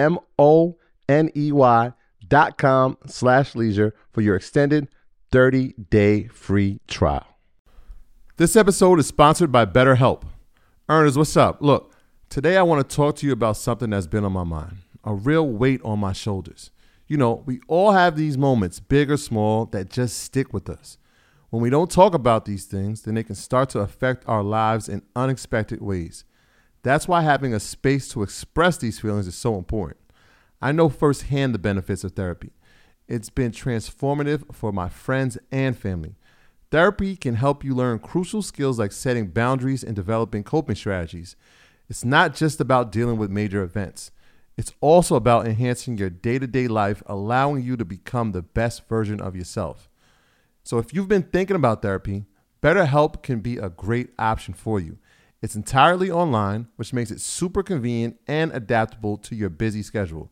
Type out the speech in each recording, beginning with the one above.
M O N E Y dot com slash leisure for your extended 30 day free trial. This episode is sponsored by BetterHelp. Ernest, what's up? Look, today I want to talk to you about something that's been on my mind, a real weight on my shoulders. You know, we all have these moments, big or small, that just stick with us. When we don't talk about these things, then they can start to affect our lives in unexpected ways. That's why having a space to express these feelings is so important. I know firsthand the benefits of therapy. It's been transformative for my friends and family. Therapy can help you learn crucial skills like setting boundaries and developing coping strategies. It's not just about dealing with major events, it's also about enhancing your day to day life, allowing you to become the best version of yourself. So, if you've been thinking about therapy, BetterHelp can be a great option for you. It's entirely online, which makes it super convenient and adaptable to your busy schedule.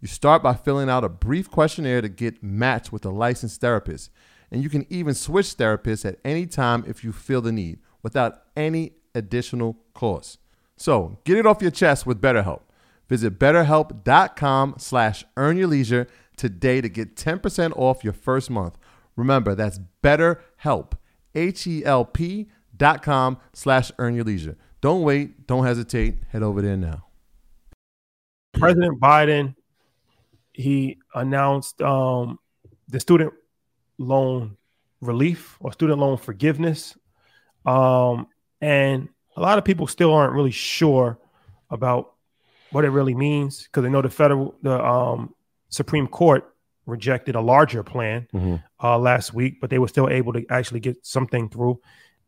You start by filling out a brief questionnaire to get matched with a licensed therapist, and you can even switch therapists at any time if you feel the need without any additional cost. So get it off your chest with BetterHelp. Visit betterhelp.com slash earn your leisure today to get 10% off your first month. Remember, that's BetterHelp, H-E-L-P dot com slash earn your leisure. Don't wait. Don't hesitate. Head over there now. President Biden, he announced um, the student loan relief or student loan forgiveness. Um, and a lot of people still aren't really sure about what it really means because they know the federal, the um, Supreme Court rejected a larger plan mm-hmm. uh, last week, but they were still able to actually get something through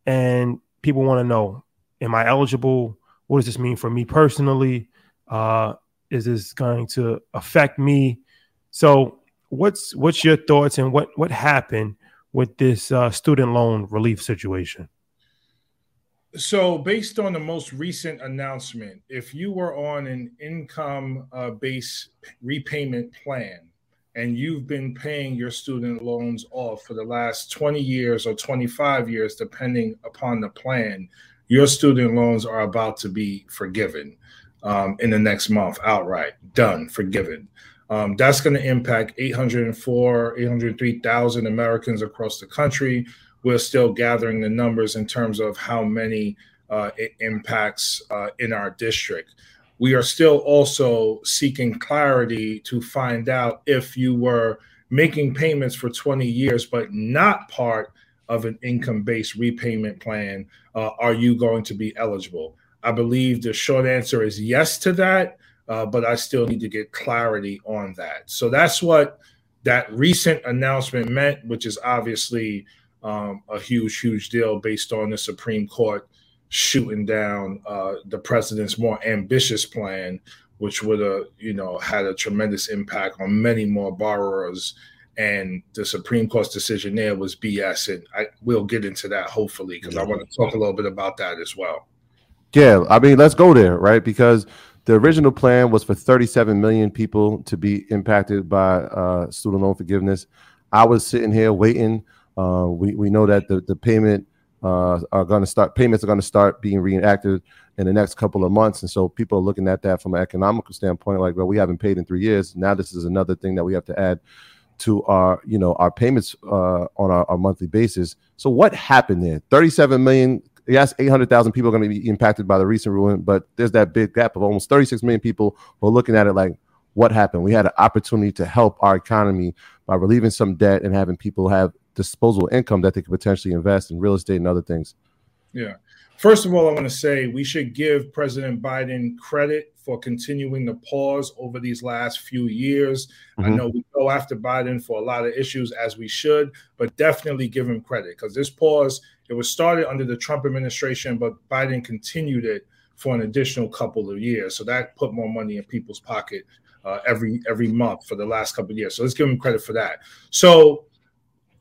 and people want to know am i eligible? What does this mean for me personally? Uh, is this going to affect me? So what's what's your thoughts and what what happened with this uh, student loan relief situation? So based on the most recent announcement if you were on an income uh, based repayment plan and you've been paying your student loans off for the last 20 years or 25 years, depending upon the plan, your student loans are about to be forgiven um, in the next month outright. Done, forgiven. Um, that's going to impact 804, 803,000 Americans across the country. We're still gathering the numbers in terms of how many uh, it impacts uh, in our district. We are still also seeking clarity to find out if you were making payments for 20 years but not part of an income based repayment plan, uh, are you going to be eligible? I believe the short answer is yes to that, uh, but I still need to get clarity on that. So that's what that recent announcement meant, which is obviously um, a huge, huge deal based on the Supreme Court shooting down uh, the president's more ambitious plan, which would have, you know, had a tremendous impact on many more borrowers. And the Supreme Court's decision there was BS, and I will get into that hopefully because I want to talk a little bit about that as well. Yeah, I mean, let's go there, right? Because the original plan was for 37 million people to be impacted by uh, student loan forgiveness. I was sitting here waiting. Uh, we, we know that the, the payment uh, are going to start, payments are going to start being reenacted in the next couple of months. And so people are looking at that from an economical standpoint, like, well, we haven't paid in three years. Now this is another thing that we have to add to our, you know, our payments uh, on our, our monthly basis. So what happened there? 37 million yes, 800,000 people are going to be impacted by the recent ruling, but there's that big gap of almost 36 million people who are looking at it like, what happened? We had an opportunity to help our economy by relieving some debt and having people have disposable income that they could potentially invest in real estate and other things. Yeah. First of all, I want to say we should give President Biden credit for continuing the pause over these last few years. Mm-hmm. I know we go after Biden for a lot of issues as we should, but definitely give him credit because this pause it was started under the Trump administration, but Biden continued it for an additional couple of years. So that put more money in people's pocket uh, every every month for the last couple of years. So let's give him credit for that. So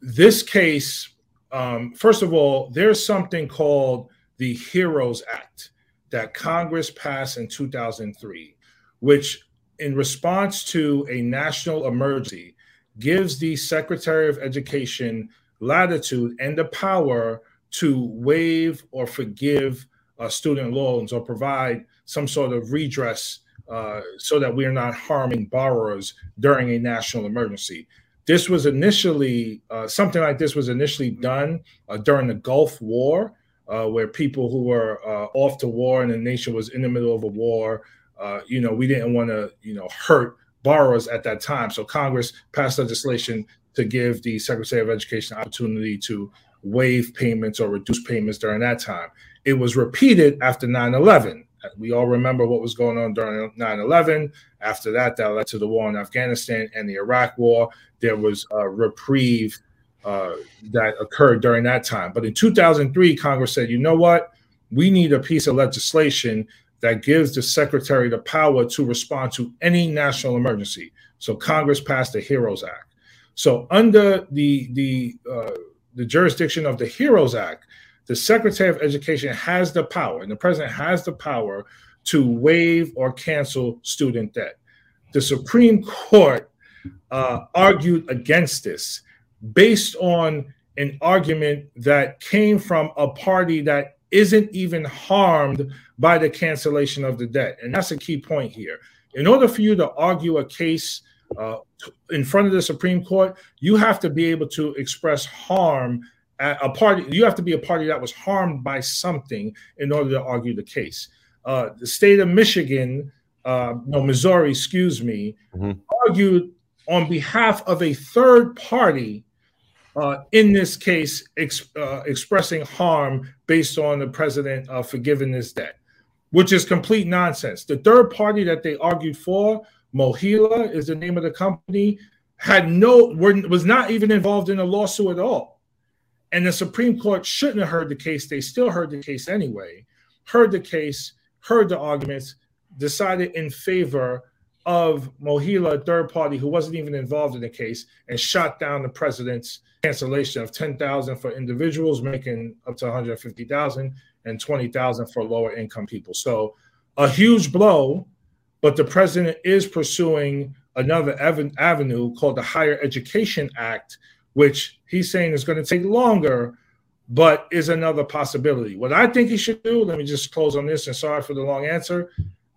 this case, um, first of all, there's something called the HEROES Act that Congress passed in 2003, which, in response to a national emergency, gives the Secretary of Education latitude and the power to waive or forgive uh, student loans or provide some sort of redress uh, so that we are not harming borrowers during a national emergency. This was initially uh, something like this was initially done uh, during the Gulf War, uh, where people who were uh, off to war and the nation was in the middle of a war. you know, we didn't want to, you know, hurt borrowers at that time. So Congress passed legislation to give the Secretary of Education opportunity to waive payments or reduce payments during that time. It was repeated after 9 11. We all remember what was going on during 9 11. After that, that led to the war in Afghanistan and the Iraq war. There was a reprieve uh, that occurred during that time. But in 2003, Congress said, you know what? We need a piece of legislation that gives the secretary the power to respond to any national emergency. So Congress passed the HEROES Act. So under the the uh, the jurisdiction of the HEROES Act, the Secretary of Education has the power, and the president has the power to waive or cancel student debt. The Supreme Court uh, argued against this based on an argument that came from a party that isn't even harmed by the cancellation of the debt. And that's a key point here. In order for you to argue a case uh, in front of the Supreme Court, you have to be able to express harm a party. You have to be a party that was harmed by something in order to argue the case. Uh, the state of Michigan, uh, no, Missouri, excuse me, mm-hmm. argued on behalf of a third party uh, in this case, ex- uh, expressing harm based on the president uh, forgiving this debt, which is complete nonsense. The third party that they argued for MOHELA is the name of the company, had no were, was not even involved in a lawsuit at all. And the Supreme Court shouldn't have heard the case. They still heard the case anyway, heard the case, heard the arguments, decided in favor of MOHELA, a third party who wasn't even involved in the case, and shot down the president's cancellation of 10,000 for individuals making up to 150,000 and 20,000 for lower income people. So a huge blow but the president is pursuing another avenue called the Higher Education Act, which he's saying is going to take longer, but is another possibility. What I think he should do, let me just close on this and sorry for the long answer.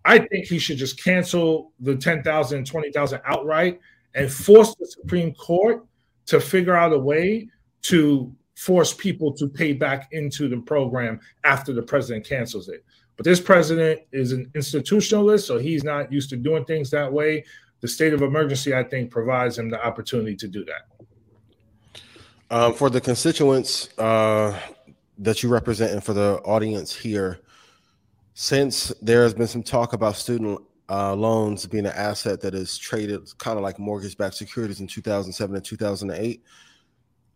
I think he should just cancel the 10,000, 20,000 outright and force the Supreme Court to figure out a way to force people to pay back into the program after the president cancels it. But this president is an institutionalist, so he's not used to doing things that way. The state of emergency, I think, provides him the opportunity to do that. Um, for the constituents uh, that you represent and for the audience here, since there has been some talk about student uh, loans being an asset that is traded kind of like mortgage-backed securities in 2007 and 2008,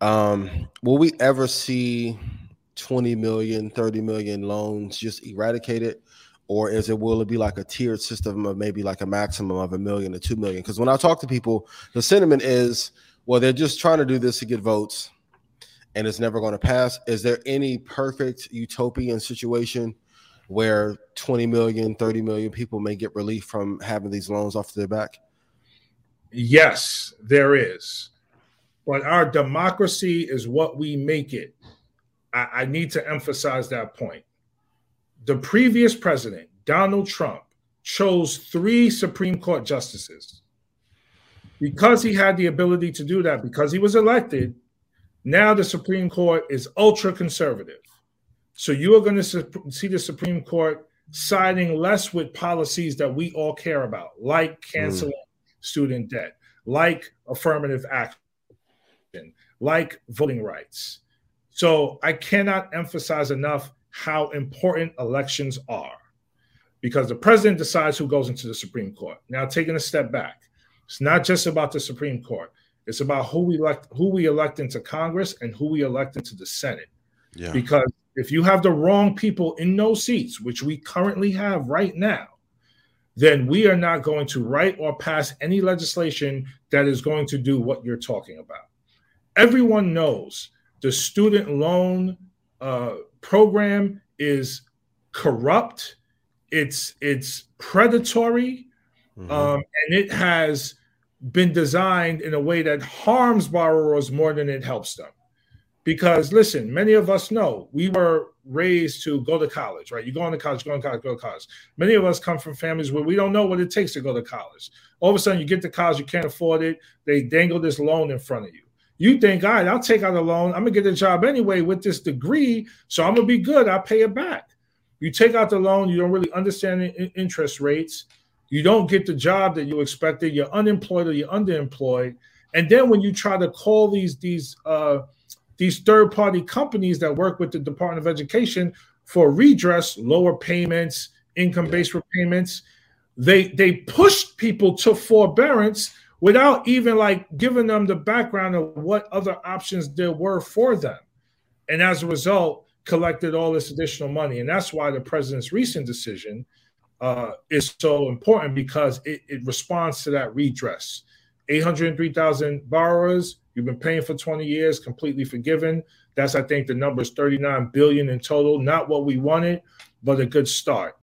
um, will we ever see 20 million, 30 million loans just eradicated? Or is it will it be like a tiered system of maybe like a maximum of a million to two million? Because when I talk to people, the sentiment is, well, they're just trying to do this to get votes and it's never going to pass. Is there any perfect utopian situation where 20 million, 30 million people may get relief from having these loans off their back? Yes, there is. But our democracy is what we make it. I, I need to emphasize that point. The previous president, Donald Trump, chose three Supreme Court justices. Because he had the ability to do that, because he was elected, now the Supreme Court is ultra conservative. So you are going to see the Supreme Court siding less with policies that we all care about, like canceling mm. student debt, like affirmative action, like voting rights. So I cannot emphasize enough how important elections are because the president decides who goes into the Supreme Court. Now, taking a step back, it's not just about the Supreme Court. It's about who we elect, who we elect into Congress and who we elect into the Senate. Yeah. Because if you have the wrong people in those seats, which we currently have right now, then we are not going to write or pass any legislation that is going to do what you're talking about. Everyone knows the student loan uh, program is corrupt. It's it's predatory, mm-hmm. um, and it has been designed in a way that harms borrowers more than it helps them. Because listen, many of us know we were raised to go to college, right? You go into college, go to college, go to college. Many of us come from families where we don't know what it takes to go to college. All of a sudden, you get to college, you can't afford it. They dangle this loan in front of you. You think, all right, I'll take out a loan. I'm gonna get a job anyway with this degree, so I'm gonna be good. I'll pay it back. You take out the loan, you don't really understand interest rates. You don't get the job that you expected. You're unemployed or you're underemployed. And then when you try to call these these uh, these third party companies that work with the Department of Education for redress, lower payments, income based repayments. They they pushed people to forbearance without even like giving them the background of what other options there were for them. And as a result, collected all this additional money. And that's why the president's recent decision uh, is so important because it, it responds to that redress. 803,000 borrowers, You've been paying for 20 years, completely forgiven. That's, I think, the number is 39 billion in total. Not what we wanted, but a good start.